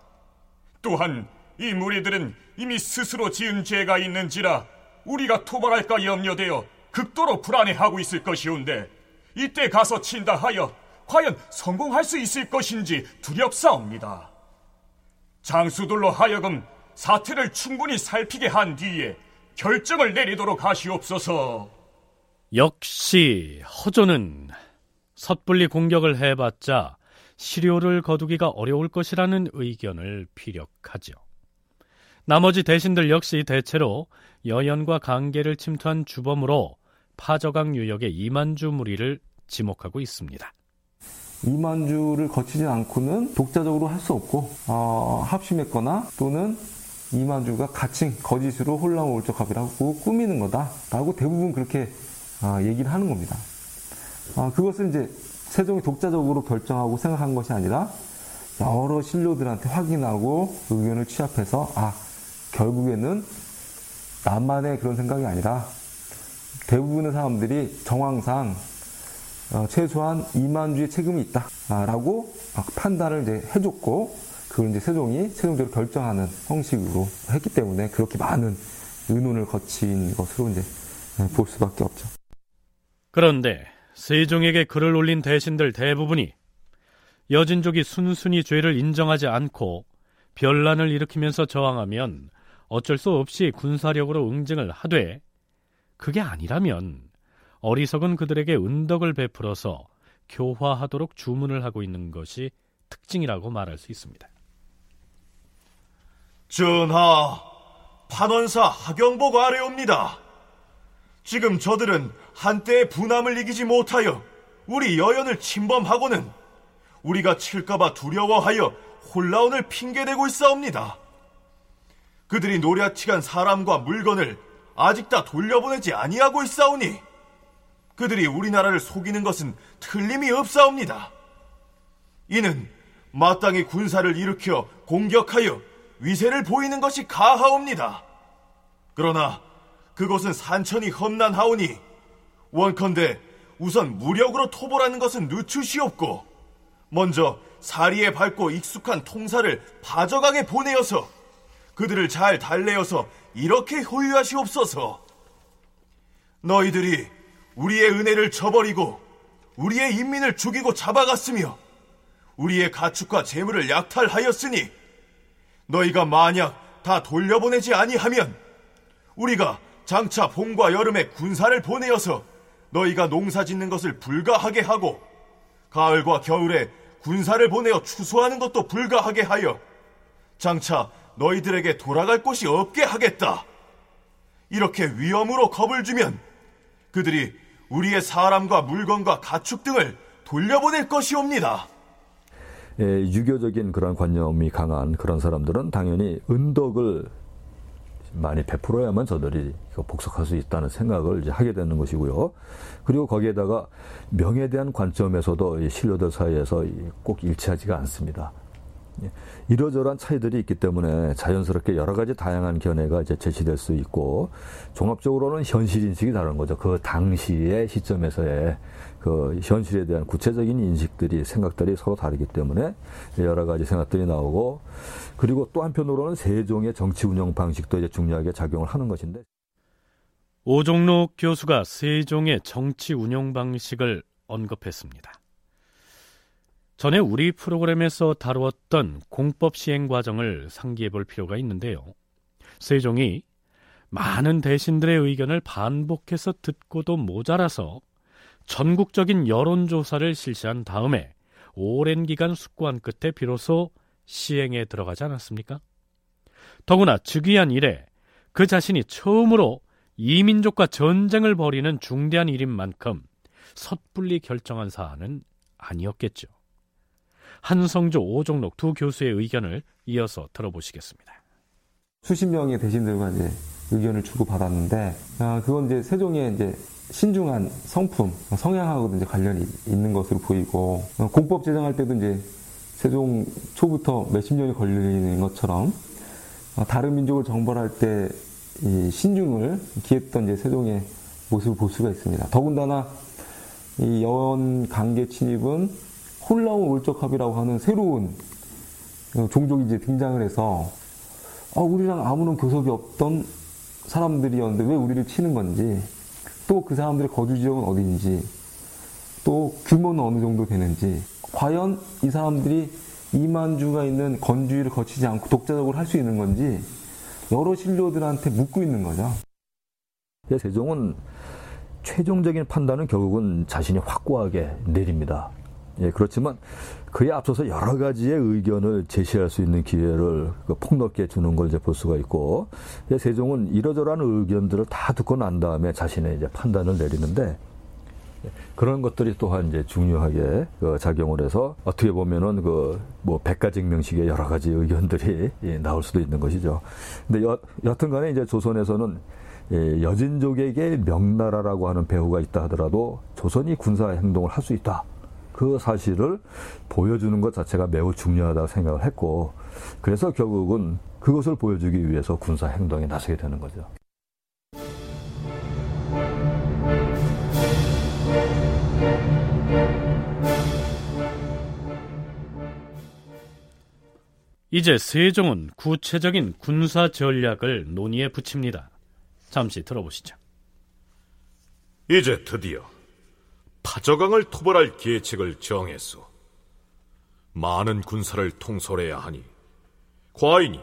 또한 이 무리들은 이미 스스로 지은 죄가 있는지라 우리가 토벌할까 염려되어 극도로 불안해하고 있을 것이온데 이때 가서 친다 하여 과연 성공할 수 있을 것인지 두렵사옵니다. 장수들로 하여금 사태를 충분히 살피게 한 뒤에 결정을 내리도록 하시옵소서. 역시 허조는 섣불리 공격을 해봤자 시료를 거두기가 어려울 것이라는 의견을 피력하죠. 나머지 대신들 역시 대체로 여연과 관계를 침투한 주범으로 파저강 유역의 이만주 무리를 지목하고 있습니다. 이만주를 거치지 않고는 독자적으로 할 수 없고 어, 합심했거나 또는 이만주가 가칭 거짓으로 홀라운 올적합이라고 꾸미는 거다라고 대부분 그렇게 어, 얘기를 하는 겁니다. 어, 그것을 이제 세종이 독자적으로 결정하고 생각한 것이 아니라 여러 신료들한테 확인하고 의견을 취합해서 아 결국에는 나만의 그런 생각이 아니라 대부분의 사람들이 정황상 어, 최소한 2만 주의 책임이 있다라고 판단을 이제 해줬고 그걸 이제 세종이 세종대로 결정하는 형식으로 했기 때문에 그렇게 많은 의논을 거친 것으로 이제 볼 수밖에 없죠. 그런데 세종에게 글을 올린 대신들 대부분이 여진족이 순순히 죄를 인정하지 않고 변란을 일으키면서 저항하면 어쩔 수 없이 군사력으로 응징을 하되 그게 아니라면 어리석은 그들에게 은덕을 베풀어서 교화하도록 주문을 하고 있는 것이 특징이라고 말할 수 있습니다. 전하, 판원사 하경복 아래옵니다. 지금 저들은 한때의 분함을 이기지 못하여 우리 여연을 침범하고는 우리가 칠까봐 두려워하여 혼라운을 핑계대고 있사옵니다. 그들이 노략치간 사람과 물건을 아직 다 돌려보내지 아니하고 있사오니 그들이 우리나라를 속이는 것은 틀림이 없사옵니다. 이는 마땅히 군사를 일으켜 공격하여 위세를 보이는 것이 가하옵니다. 그러나 그곳은 산천이 험난하오니 원컨대 우선 무력으로 토벌하는 것은 늦추시옵고 먼저 사리에 밟고 익숙한 통사를 바저강에 보내어서 그들을 잘 달래어서 이렇게 호유하시옵소서. 너희들이 우리의 은혜를 저버리고 우리의 인민을 죽이고 잡아갔으며 우리의 가축과 재물을 약탈하였으니 너희가 만약 다 돌려보내지 아니하면 우리가 장차 봄과 여름에 군사를 보내어서 너희가 농사 짓는 것을 불가하게 하고 가을과 겨울에 군사를 보내어 추수하는 것도 불가하게 하여 장차 너희들에게 돌아갈 곳이 없게 하겠다. 이렇게 위험으로 겁을 주면 그들이 우리의 사람과 물건과 가축 등을 돌려보낼 것이옵니다. 유교적인 그런 관념이 강한 그런 사람들은 당연히 은덕을 많이 베풀어야만 저들이 복속할 수 있다는 생각을 이제 하게 되는 것이고요. 그리고 거기에다가 명에 대한 관점에서도 신료들 사이에서 꼭 일치하지가 않습니다. 예, 이러저러한 차이들이 있기 때문에 자연스럽게 여러 가지 다양한 견해가 이제 제시될 수 있고 종합적으로는 현실 인식이 다른 거죠. 그 당시의 시점에서의 그 현실에 대한 구체적인 인식들이 생각들이 서로 다르기 때문에 여러 가지 생각들이 나오고 그리고 또 한편으로는 세종의 정치 운영 방식도 이제 중요하게 작용을 하는 것인데 오종록 교수가 세종의 정치 운영 방식을 언급했습니다. 전에 우리 프로그램에서 다루었던 공법 시행 과정을 상기해 볼 필요가 있는데요. 세종이 많은 대신들의 의견을 반복해서 듣고도 모자라서 전국적인 여론조사를 실시한 다음에 오랜 기간 숙고한 끝에 비로소 시행에 들어가지 않았습니까? 더구나 즉위한 이래 그 자신이 처음으로 이민족과 전쟁을 벌이는 중대한 일인 만큼 섣불리 결정한 사안은 아니었겠죠. 한성조, 오종록 두 교수의 의견을 이어서 들어보시겠습니다. 수십 명의 대신들과 이제 의견을 주고 받았는데, 아, 그건 이제 세종의 이제 신중한 성품, 성향하고도 이제 관련이 있는 것으로 보이고, 어, 공법 제정할 때도 이제 세종 초부터 몇십 년이 걸리는 것처럼, 어, 다른 민족을 정벌할 때 이 신중을 기했던 이제 세종의 모습을 볼 수가 있습니다. 더군다나 이 여원 강계 침입은 홀라운 올적합이라고 하는 새로운 종족이 이제 등장을 해서 아, 우리랑 아무런 교섭이 없던 사람들이었는데 왜 우리를 치는 건지 또 그 사람들의 거주 지역은 어디인지 또 규모는 어느 정도 되는지 과연 이 사람들이 이만주가 있는 건주위를 거치지 않고 독자적으로 할 수 있는 건지 여러 신료들한테 묻고 있는 거죠. 세종은 최종적인 판단은 결국은 자신이 확고하게 내립니다. 예, 그렇지만 그에 앞서서 여러 가지의 의견을 제시할 수 있는 기회를 그 폭넓게 주는 걸 이제 볼 수가 있고 세종은 이러저러한 의견들을 다 듣고 난 다음에 자신의 이제 판단을 내리는데 그런 것들이 또한 이제 중요하게 그 작용을 해서 어떻게 보면은 그 뭐 백가증명식의 여러 가지 의견들이 예, 나올 수도 있는 것이죠. 근데 여, 여튼간에 이제 조선에서는 예, 여진족에게 명나라라고 하는 배후가 있다 하더라도 조선이 군사 행동을 할 수 있다. 그 사실을 보여주는 것 자체가 매우 중요하다고 생각을 했고 그래서 결국은 그것을 보여주기 위해서 군사 행동에 나서게 되는 거죠. 이제 세종은 구체적인 군사 전략을 논의에 붙입니다. 잠시 들어보시죠. 이제 드디어 파저강을 토벌할 계책을 정했소. 많은 군사를 통솔해야 하니 과인이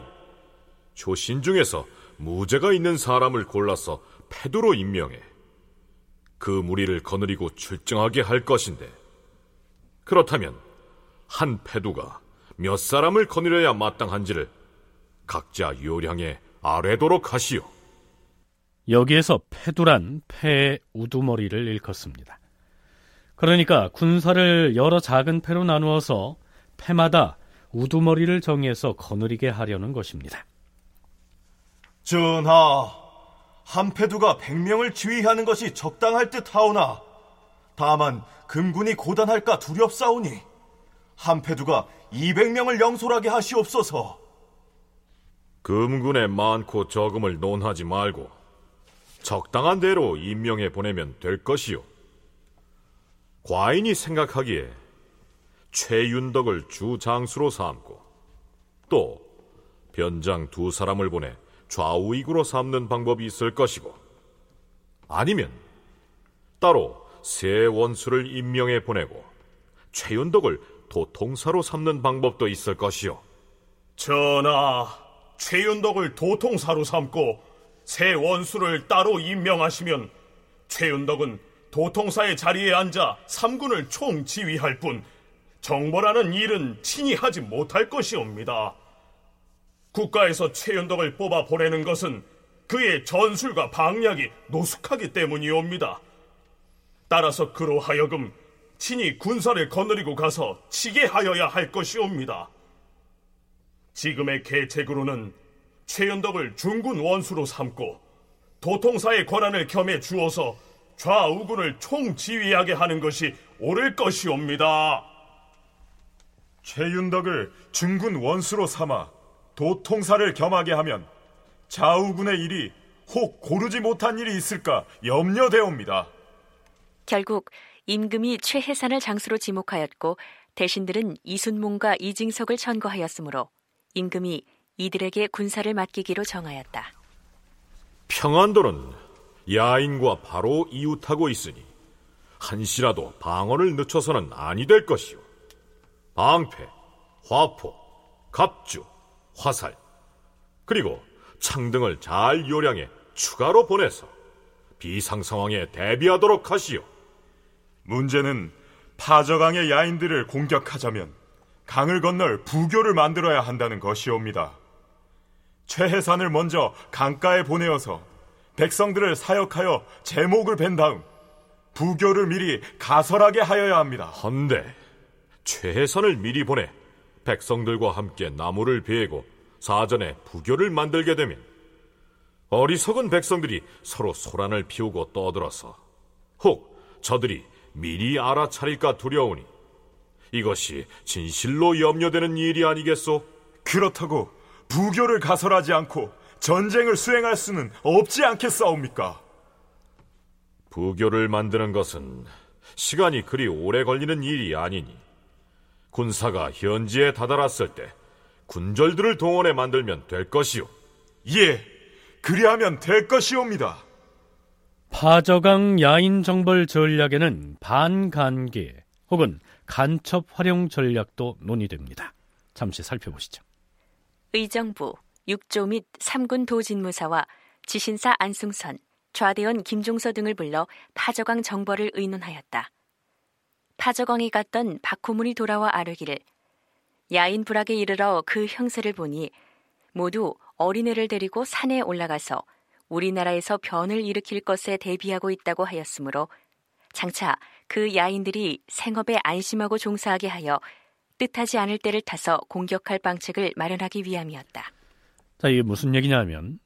조신 중에서 무죄가 있는 사람을 골라서 패두로 임명해 그 무리를 거느리고 출정하게 할 것인데 그렇다면 한 패두가 몇 사람을 거느려야 마땅한지를 각자 요량에 아뢰도록 하시오. 여기에서 패두란 패의 우두머리를 일컫습니다. 그러니까 군사를 여러 작은 패로 나누어서 패마다 우두머리를 정해서 거느리게 하려는 것입니다. 전하, 한 패두가 백명을 지휘하는 것이 적당할 듯 하오나 다만 금군이 고단할까 두렵사오니 한 패두가 200명을 영솔하게 하시옵소서. 금군의 많고 적음을 논하지 말고 적당한 대로 임명해 보내면 될 것이요. 과인이 생각하기에 최윤덕을 주 장수로 삼고 또 변장 두 사람을 보내 좌우익으로 삼는 방법이 있을 것이고 아니면 따로 세 원수를 임명해 보내고 최윤덕을 도통사로 삼는 방법도 있을 것이요. 전하, 최윤덕을 도통사로 삼고 새 원수를 따로 임명하시면 최윤덕은 도통사의 자리에 앉아 삼군을 총지휘할 뿐 정벌하는 일은 친히 하지 못할 것이옵니다. 국가에서 최윤덕을 뽑아 보내는 것은 그의 전술과 방략이 노숙하기 때문이옵니다. 따라서 그로 하여금 친히 군사를 거느리고 가서 치게 하여야 할 것이옵니다. 지금의 계책으로는 최연덕을 중군 원수로 삼고 도통사의 권한을 겸해 주어서 좌우군을 총지휘하게 하는 것이 옳을 것이옵니다. 최윤덕을 중군 원수로 삼아 도통사를 겸하게 하면 좌우군의 일이 혹 고르지 못한 일이 있을까 염려되옵니다. 결국 임금이 최해산을 장수로 지목하였고 대신들은 이순몽과 이징석을 천거하였으므로 임금이 이들에게 군사를 맡기기로 정하였다. 평안도는 야인과 바로 이웃하고 있으니 한시라도 방언을 늦춰서는 아니 될 것이오. 방패, 화포, 갑주, 화살, 그리고 창등을 잘 요량해 추가로 보내서 비상 상황에 대비하도록 하시오. 문제는 파저강의 야인들을 공격하자면 강을 건널 부교를 만들어야 한다는 것이옵니다. 최해산을 먼저 강가에 보내어서 백성들을 사역하여 제목을 벤 다음 부교를 미리 가설하게 하여야 합니다. 헌데 최해산을 미리 보내 백성들과 함께 나무를 베고 사전에 부교를 만들게 되면 어리석은 백성들이 서로 소란을 피우고 떠들어서 혹 저들이 미리 알아차릴까 두려우니 이것이 진실로 염려되는 일이 아니겠소? 그렇다고 부교를 가설하지 않고 전쟁을 수행할 수는 없지 않겠사옵니까? 부교를 만드는 것은 시간이 그리 오래 걸리는 일이 아니니 군사가 현지에 다다랐을 때 군절들을 동원해 만들면 될 것이오. 예, 그리하면 될 것이옵니다. 파저강 야인 정벌 전략에는 반간계 혹은 간첩 활용 전략도 논의됩니다. 잠시 살펴보시죠. 의정부, 육조 및 삼군 도진무사와 지신사 안승선, 좌대원 김종서 등을 불러 파저강 정벌을 의논하였다. 파저강에 갔던 박호문이 돌아와 아뢰기를 야인 불악에 이르러 그 형세를 보니 모두 어린애를 데리고 산에 올라가서 우리나라에서 변을 일으킬 것에 대비하고 있다고 하였으므로 장차 그 야인들이 생업에 안심하고 종사하게 하여 뜻하지 않을 때를 타서 공격할 방책을 마련하기 위함이었다. 자, 이게 무슨 얘기냐면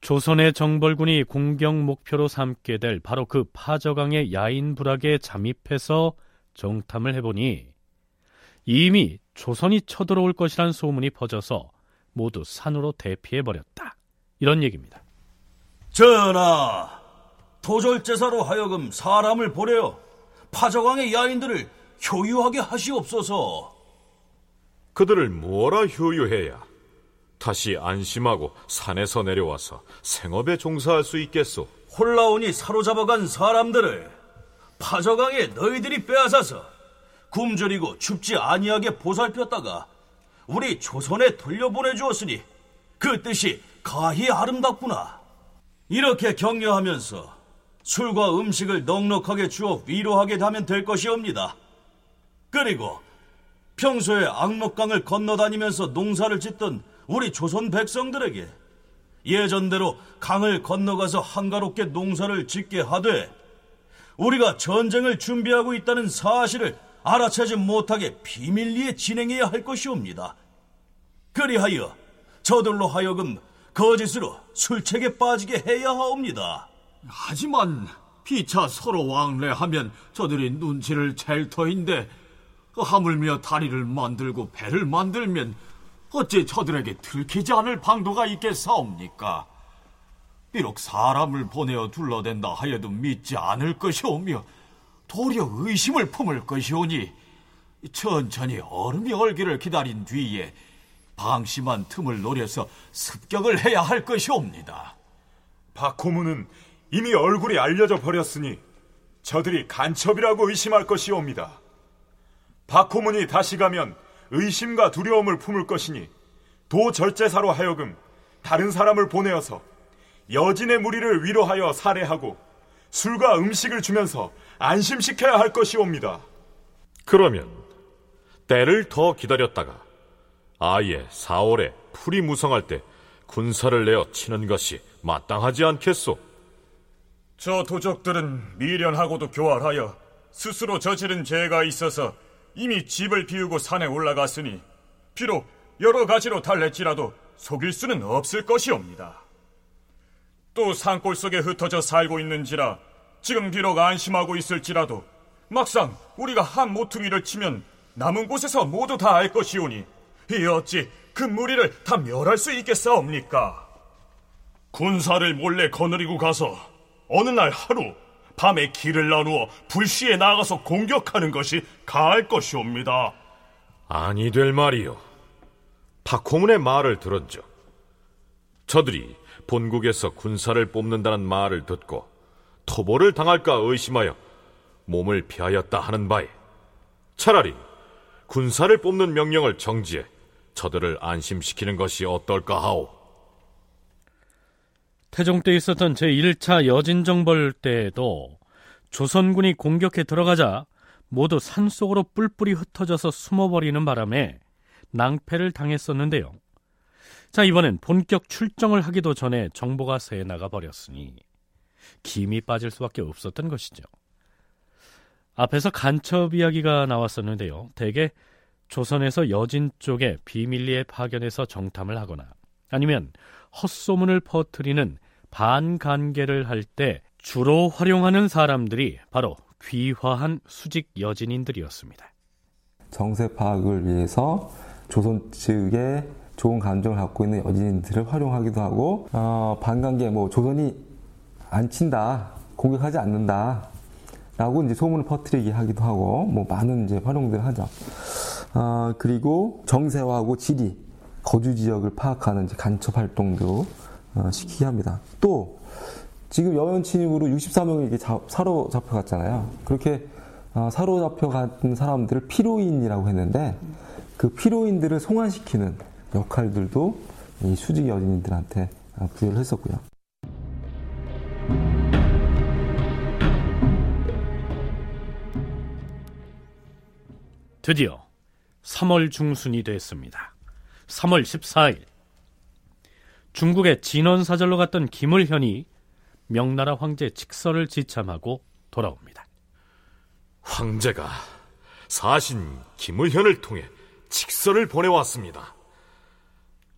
조선의 정벌군이 공격 목표로 삼게 될 바로 그 파저강의 야인 불악에 잠입해서 정탐을 해보니 이미 조선이 쳐들어올 것이란 소문이 퍼져서 모두 산으로 대피해 버렸다. 이런 얘기입니다. 전하, 도절제사로 하여금 사람을 보내어 파저강의 야인들을 효유하게 하시옵소서. 그들을 뭐라 효유해야 다시 안심하고 산에서 내려와서 생업에 종사할 수 있겠소. 홀라온이 사로잡아간 사람들을 파저강에 너희들이 빼앗아서 굶주리고 춥지 아니하게 보살폈다가 우리 조선에 돌려보내 주었으니 그 뜻이 가히 아름답구나. 이렇게 격려하면서 술과 음식을 넉넉하게 주어 위로하게 하면 될 것이옵니다. 그리고 평소에 악록강을 건너다니면서 농사를 짓던 우리 조선 백성들에게 예전대로 강을 건너가서 한가롭게 농사를 짓게 하되 우리가 전쟁을 준비하고 있다는 사실을 알아채지 못하게 비밀리에 진행해야 할 것이옵니다. 그리하여 저들로 하여금 거짓으로 술책에 빠지게 해야 하옵니다. 하지만 피차 서로 왕래하면 저들이 눈치를 챌 터인데 하물며 다리를 만들고 배를 만들면 어찌 저들에게 들키지 않을 방도가 있겠사옵니까? 비록 사람을 보내어 둘러댄다 하여도 믿지 않을 것이오며 도리어 의심을 품을 것이오니 천천히 얼음이 얼기를 기다린 뒤에 방심한 틈을 노려서 습격을 해야 할 것이옵니다. 박호문은 이미 얼굴이 알려져 버렸으니 저들이 간첩이라고 의심할 것이옵니다. 박호문이 다시 가면 의심과 두려움을 품을 것이니 도절제사로 하여금 다른 사람을 보내어서 여진의 무리를 위로하여 살해하고 술과 음식을 주면서 안심시켜야 할 것이옵니다. 그러면 때를 더 기다렸다가 아예 4월에 풀이 무성할 때 군사를 내어 치는 것이 마땅하지 않겠소? 저 도적들은 미련하고도 교활하여 스스로 저지른 죄가 있어서 이미 집을 비우고 산에 올라갔으니 비록 여러 가지로 달랬지라도 속일 수는 없을 것이옵니다. 또 산골 속에 흩어져 살고 있는지라 지금 비록 안심하고 있을지라도 막상 우리가 한 모퉁이를 치면 남은 곳에서 모두 다 알 것이오니 이 어찌 그 무리를 다 멸할 수 있겠사옵니까? 군사를 몰래 거느리고 가서 어느 날 하루 밤에 길을 나누어 불시에 나가서 공격하는 것이 가할 것이옵니다. 아니 될 말이요. 박호문의 말을 들었죠. 저들이 본국에서 군사를 뽑는다는 말을 듣고 토벌을 당할까 의심하여 몸을 피하였다 하는 바에 차라리 군사를 뽑는 명령을 정지해 저들을 안심시키는 것이 어떨까 하오. 태종 때 있었던 제1차 여진정벌 때에도 조선군이 공격해 들어가자 모두 산속으로 뿔뿔이 흩어져서 숨어버리는 바람에 낭패를 당했었는데요. 자, 이번엔 본격 출정을 하기도 전에 정보가 새어 나가 버렸으니 김이 빠질 수밖에 없었던 것이죠. 앞에서 간첩 이야기가 나왔었는데요. 대개 조선에서 여진 쪽에 비밀리에 파견해서 정탐을 하거나 아니면 헛소문을 퍼뜨리는 반간계를 할 때 주로 활용하는 사람들이 바로 귀화한 수직 여진인들이었습니다. 정세 파악을 위해서 조선 측에 좋은 감정을 갖고 있는 여진인들을 활용하기도 하고 어, 반관계 뭐 조선이 안 친다 공격하지 않는다 라고 이제 소문을 퍼뜨리게 하기도 하고 뭐 많은 이제 활용들을 하죠. 어, 그리고 정세화하고 지리 거주 지역을 파악하는 간첩 활동도 어, 시키게 합니다. 또 지금 여연 침입으로 64명이 이렇게 자, 사로잡혀 갔잖아요. 그렇게 어, 사로잡혀 간 사람들을 피로인이라고 했는데 그 피로인들을 송환시키는 역할들도 이 수직 여인들한테 어, 부여를 했었고요. 드디어 3월 중순이 됐습니다. 3월 14일 중국의 진원사절로 갔던 김을현이 명나라 황제 직서를 지참하고 돌아옵니다. 황제가 사신 김을현을 통해 직서를 보내왔습니다.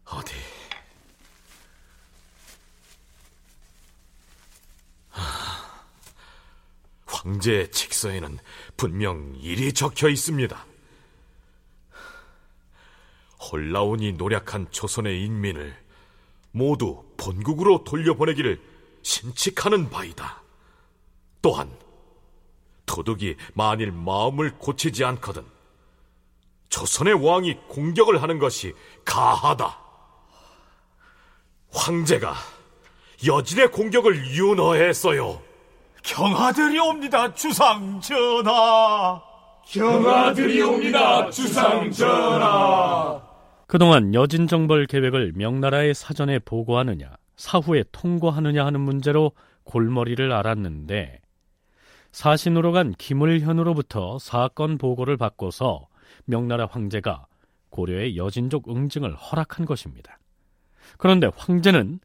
어디? 황제의 직서에는 분명 일이 적혀 있습니다. 홀라온이 노력한 조선의 인민을 모두 본국으로 돌려보내기를 신칙하는 바이다. 또한 도둑이 만일 마음을 고치지 않거든 조선의 왕이 공격을 하는 것이 가하다. 황제가 여진의 공격을 윤허했어요. 경하들이옵니다, 주상 전하. 경하들이옵니다, 주상 전하. 그동안 여진 정벌 계획을 명나라에 사전에 보고하느냐, 사후에 통과하느냐 하는 문제로 골머리를 앓았는데 사신으로 간 김을현으로부터 사건 보고를 받고서 명나라 황제가 고려의 여진족 응징을 허락한 것입니다. 그런데 황제는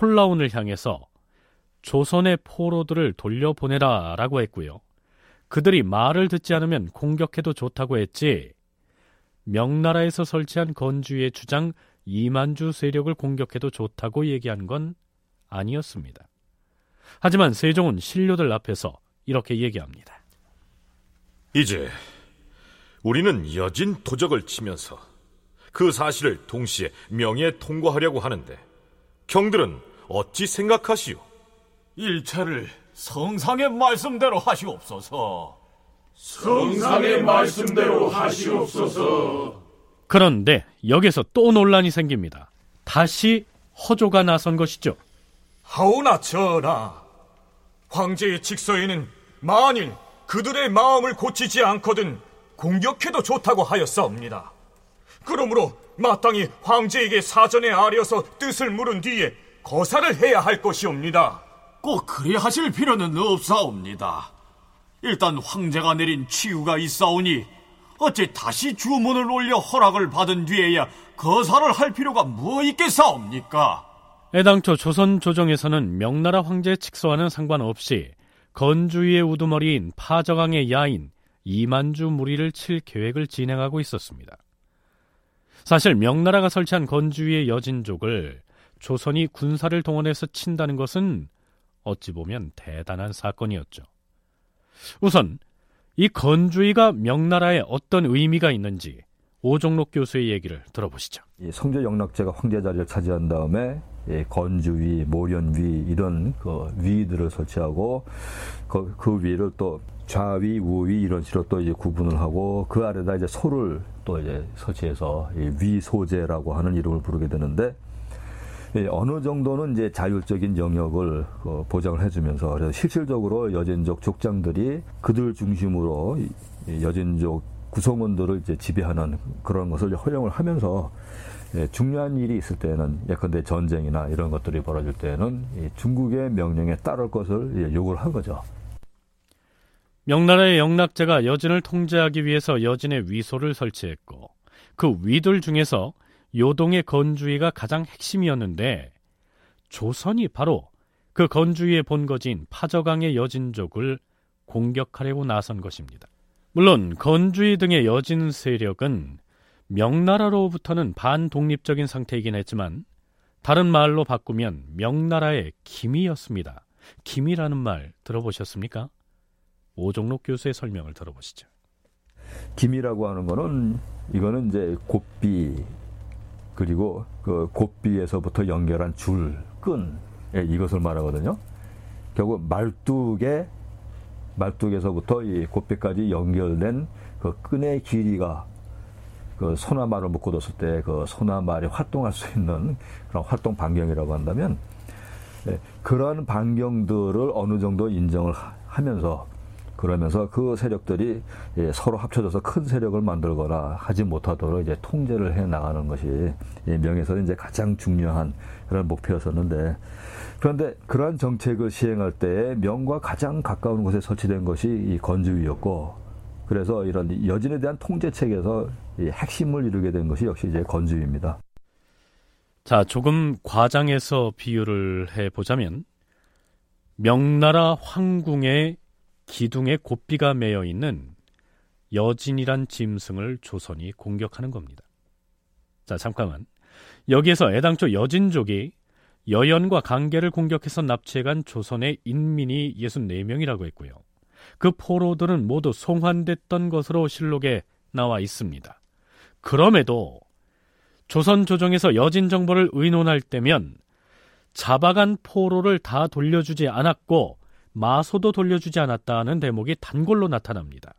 홀라운을 향해서 조선의 포로들을 돌려보내라 라고 했고요. 그들이 말을 듣지 않으면 공격해도 좋다고 했지 명나라에서 설치한 건주의 주장 이만주 세력을 공격해도 좋다고 얘기한 건 아니었습니다. 하지만 세종은 신료들 앞에서 이렇게 얘기합니다. 이제 우리는 여진 도적을 치면서 그 사실을 동시에 명예에 통과하려고 하는데 경들은 어찌 생각하시오? 일체를 성상의 말씀대로 하시옵소서. 성상의 말씀대로 하시옵소서. 그런데 여기서 또 논란이 생깁니다. 다시 허조가 나선 것이죠. 하오나 전하, 황제의 직서에는 만일 그들의 마음을 고치지 않거든 공격해도 좋다고 하였사옵니다. 그러므로 마땅히 황제에게 사전에 아려서 뜻을 물은 뒤에 거사를 해야 할 것이옵니다. 꼭 그리 하실 필요는 없사옵니다. 일단 황제가 내린 치유가 있사오니 어째 다시 주문을 올려 허락을 받은 뒤에야 거사를 할 필요가 뭐 있겠사옵니까? 애당초 조선 조정에서는 명나라 황제의 직서와는 상관없이 건주위의 우두머리인 파저강의 야인 이만주 무리를 칠 계획을 진행하고 있었습니다. 사실 명나라가 설치한 건주위의 여진족을 조선이 군사를 동원해서 친다는 것은 어찌 보면 대단한 사건이었죠. 우선 이 건주위가 명나라에 어떤 의미가 있는지 오종록 교수의 얘기를 들어보시죠. 이 성조 영락제가 황제 자리를 차지한 다음에 건주위, 모련위 이런 그 위들을 설치하고 그, 그 위를 또 좌위, 우위 이런 식으로 또 이제 구분을 하고 그 아래다 이제 소를 또 이제 설치해서 위소제라고 하는 이름을 부르게 되는데 어느 정도는 이제 자율적인 영역을 그 보장을 해주면서 그래서 실질적으로 여진족 족장들이 그들 중심으로 여진족 구성원들을 이제 지배하는 그런 것을 허용을 하면서 예, 중요한 일이 있을 때는 예컨대 전쟁이나 이런 것들이 벌어질 때는 중국의 명령에 따를 것을 예, 요구를 한 거죠. 명나라의 영락제가 여진을 통제하기 위해서 여진의 위소를 설치했고 그 위들 중에서 요동의 건주위가 가장 핵심이었는데 조선이 바로 그 건주위의 본거지인 파저강의 여진족을 공격하려고 나선 것입니다. 물론 건주위 등의 여진 세력은 명나라로부터는 반독립적인 상태이긴 했지만 다른 말로 바꾸면 명나라의 김이었습니다. 김이라는 말 들어보셨습니까? 오종록 교수의 설명을 들어보시죠. 김이라고 하는 거는 이거는 이제 곱비 그리고 그 곱비에서부터 연결한 줄, 끈 예, 이것을 말하거든요. 결국 말뚝에 말뚝에서부터 이 곱비까지 연결된 그 끈의 길이가 그 소나말을 묶어뒀을 때 그 소나말이 활동할 수 있는 그런 활동 반경이라고 한다면 예, 그러한 반경들을 어느 정도 인정을 하면서 그러면서 그 세력들이 예, 서로 합쳐져서 큰 세력을 만들거나 하지 못하도록 이제 통제를 해 나가는 것이 명에서는 이제 가장 중요한 그런 목표였었는데 그런데 그러한 정책을 시행할 때 명과 가장 가까운 곳에 설치된 것이 이 건주위였고 그래서 이런 여진에 대한 통제 책에서 핵심을 이루게 된 것이 역시 이제 건주위입니다. 자, 조금 과장해서 비유를 해 보자면 명나라 황궁의 기둥에 곱비가 매여 있는 여진이란 짐승을 조선이 공격하는 겁니다. 자, 잠깐만. 여기에서 애당초 여진족이 여연과 강계를 공격해서 납치해간 조선의 인민이 64명이라고 했고요. 그 포로들은 모두 송환됐던 것으로 실록에 나와 있습니다. 그럼에도 조선 조정에서 여진 정보를 의논할 때면 잡아간 포로를 다 돌려주지 않았고 마소도 돌려주지 않았다는 대목이 단골로 나타납니다.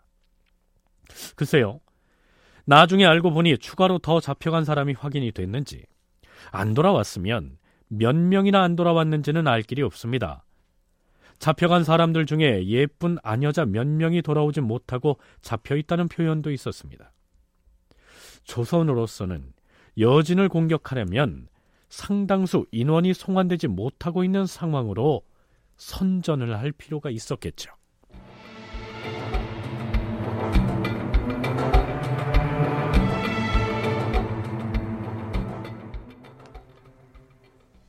글쎄요. 나중에 알고 보니 추가로 더 잡혀간 사람이 확인이 됐는지 안 돌아왔으면 몇 명이나 안 돌아왔는지는 알 길이 없습니다. 잡혀간 사람들 중에 예쁜 아녀자 몇 명이 돌아오지 못하고 잡혀 있다는 표현도 있었습니다. 조선으로서는 여진을 공격하려면 상당수 인원이 송환되지 못하고 있는 상황으로 선전을 할 필요가 있었겠죠.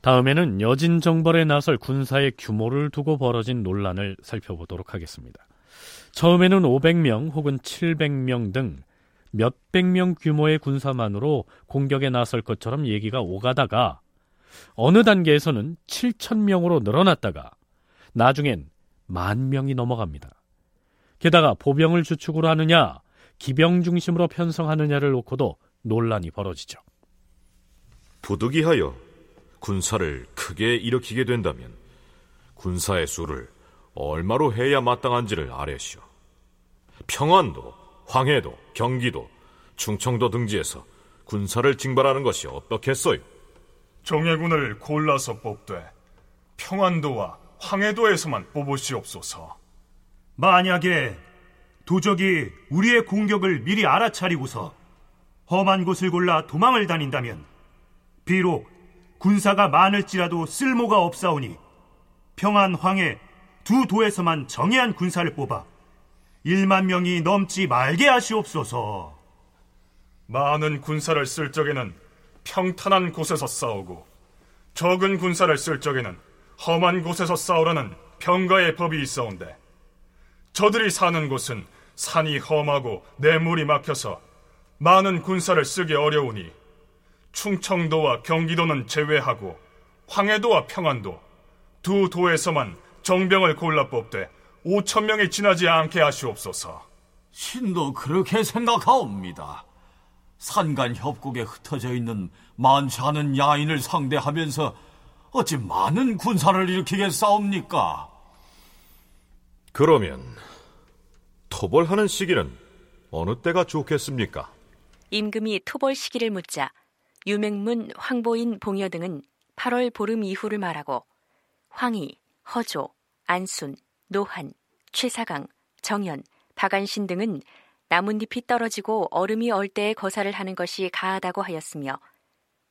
다음에는 여진 정벌에 나설 군사의 규모를 두고 벌어진 논란을 살펴보도록 하겠습니다. 처음에는 500명 혹은 700명 등 몇백 명 규모의 군사만으로 공격에 나설 것처럼 얘기가 오가다가 어느 단계에서는 7천 명으로 늘어났다가 나중엔 만 명이 넘어갑니다. 게다가 보병을 주축으로 하느냐, 기병 중심으로 편성하느냐를 놓고도 논란이 벌어지죠. 부득이하여 군사를 크게 일으키게 된다면 군사의 수를 얼마로 해야 마땅한지를 아뢰시오. 평안도, 황해도, 경기도, 충청도 등지에서 군사를 징발하는 것이 어떻겠어요? 정예군을 골라서 뽑되 평안도와 황해도에서만 뽑으시옵소서. 만약에 도적이 우리의 공격을 미리 알아차리고서 험한 곳을 골라 도망을 다닌다면 비록 군사가 많을지라도 쓸모가 없사오니 평안 황해 두 도에서만 정예한 군사를 뽑아 1만 명이 넘지 말게 하시옵소서. 많은 군사를 쓸 적에는 평탄한 곳에서 싸우고 적은 군사를 쓸 적에는 험한 곳에서 싸우라는 병가의 법이 있어온데 저들이 사는 곳은 산이 험하고 뇌물이 막혀서 많은 군사를 쓰기 어려우니 충청도와 경기도는 제외하고 황해도와 평안도 두 도에서만 정병을 골라 뽑되 5천 명이 지나지 않게 하시옵소서. 신도 그렇게 생각하옵니다. 산간 협곡에 흩어져 있는 많지 않은 야인을 상대하면서 어찌 많은 군사를 일으키겠사옵니까? 그러면 토벌하는 시기는 어느 때가 좋겠습니까? 임금이 토벌 시기를 묻자 유맹문, 황보인, 봉여 등은 8월 보름 이후를 말하고 황희, 허조, 안순, 노한, 최사강, 정연, 박안신 등은 나뭇잎이 떨어지고 얼음이 얼 때에 거사를 하는 것이 가하다고 하였으며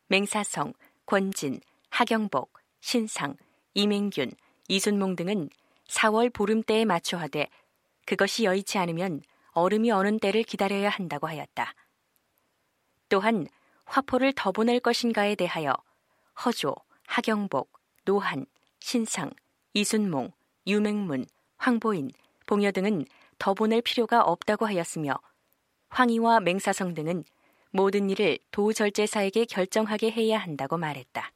맹사성, 권진, 하경복, 신상, 이맹균, 이순몽 등은 4월 보름 때에 맞춰 하되 그것이 여의치 않으면 얼음이 어는 때를 기다려야 한다고 하였다. 또한 화포를 더 보낼 것인가에 대하여 허조, 하경복, 노한, 신상, 이순몽, 유맹문, 황보인, 봉여 등은 더 보낼 필요가 없다고 하였으며 황희와 맹사성 등은 모든 일을 도절제사에게 결정하게 해야 한다고 말했다.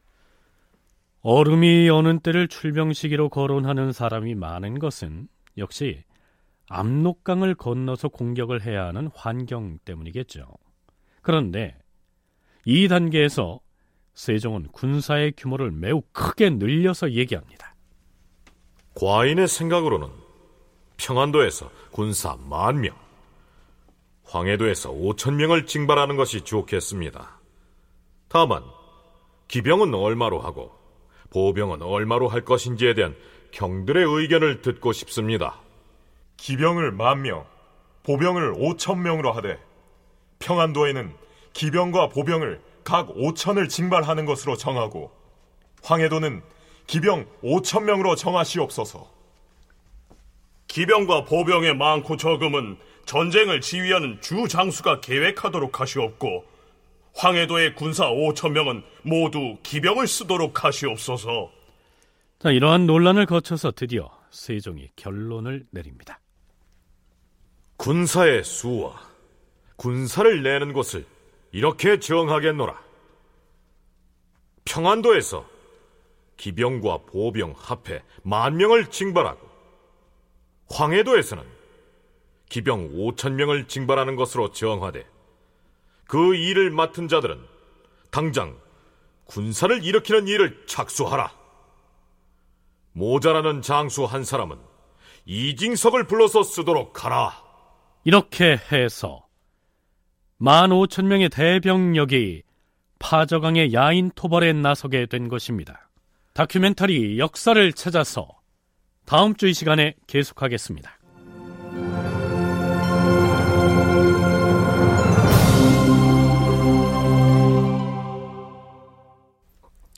얼음이 어는 때를 출병 시기로 거론하는 사람이 많은 것은 역시 압록강을 건너서 공격을 해야 하는 환경 때문이겠죠. 그런데 이 단계에서 세종은 군사의 규모를 매우 크게 늘려서 얘기합니다. 과인의 생각으로는 평안도에서 군사 만 명, 황해도에서 5천 명을 징발하는 것이 좋겠습니다. 다만 기병은 얼마로 하고 보병은 얼마로 할 것인지에 대한 경들의 의견을 듣고 싶습니다. 기병을 만 명, 보병을 5천 명으로 하되 평안도에는 기병과 보병을 각 5천을 징발하는 것으로 정하고 황해도는 기병 5천 명으로 정하시옵소서. 기병과 보병의 많고 적음은 전쟁을 지휘하는 주 장수가 계획하도록 하시옵고 황해도의 군사 5천 명은 모두 기병을 쓰도록 하시옵소서. 자, 이러한 논란을 거쳐서 드디어 세종이 결론을 내립니다. 군사의 수와 군사를 내는 곳을 이렇게 정하겠노라. 평안도에서 기병과 보병 합해 만 명을 징발하고 황해도에서는 기병 5천 명을 징발하는 것으로 정하되 그 일을 맡은 자들은 당장 군사를 일으키는 일을 착수하라. 모자라는 장수 한 사람은 이징석을 불러서 쓰도록 하라. 이렇게 해서 만 오천 명의 대병력이 파저강의 야인 토벌에 나서게 된 것입니다. 다큐멘터리 역사를 찾아서 다음 주 이 시간에 계속하겠습니다.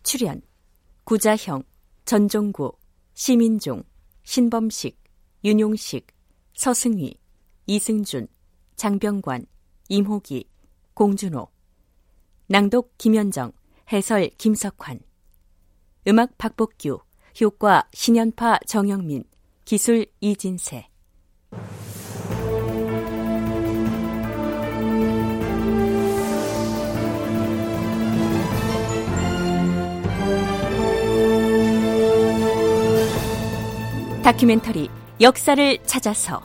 출연 구자형, 전종구, 시민종, 신범식, 윤용식, 서승휘, 이승준, 장병관, 임호기, 공준호 낭독 김현정 해설 김석환 음악 박복규 효과 신연파 정영민 기술 이진세 다큐멘터리 역사를 찾아서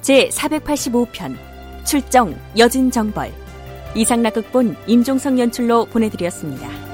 제 485편 출정 여진정벌 이상락극본 임종성 연출로 보내드렸습니다.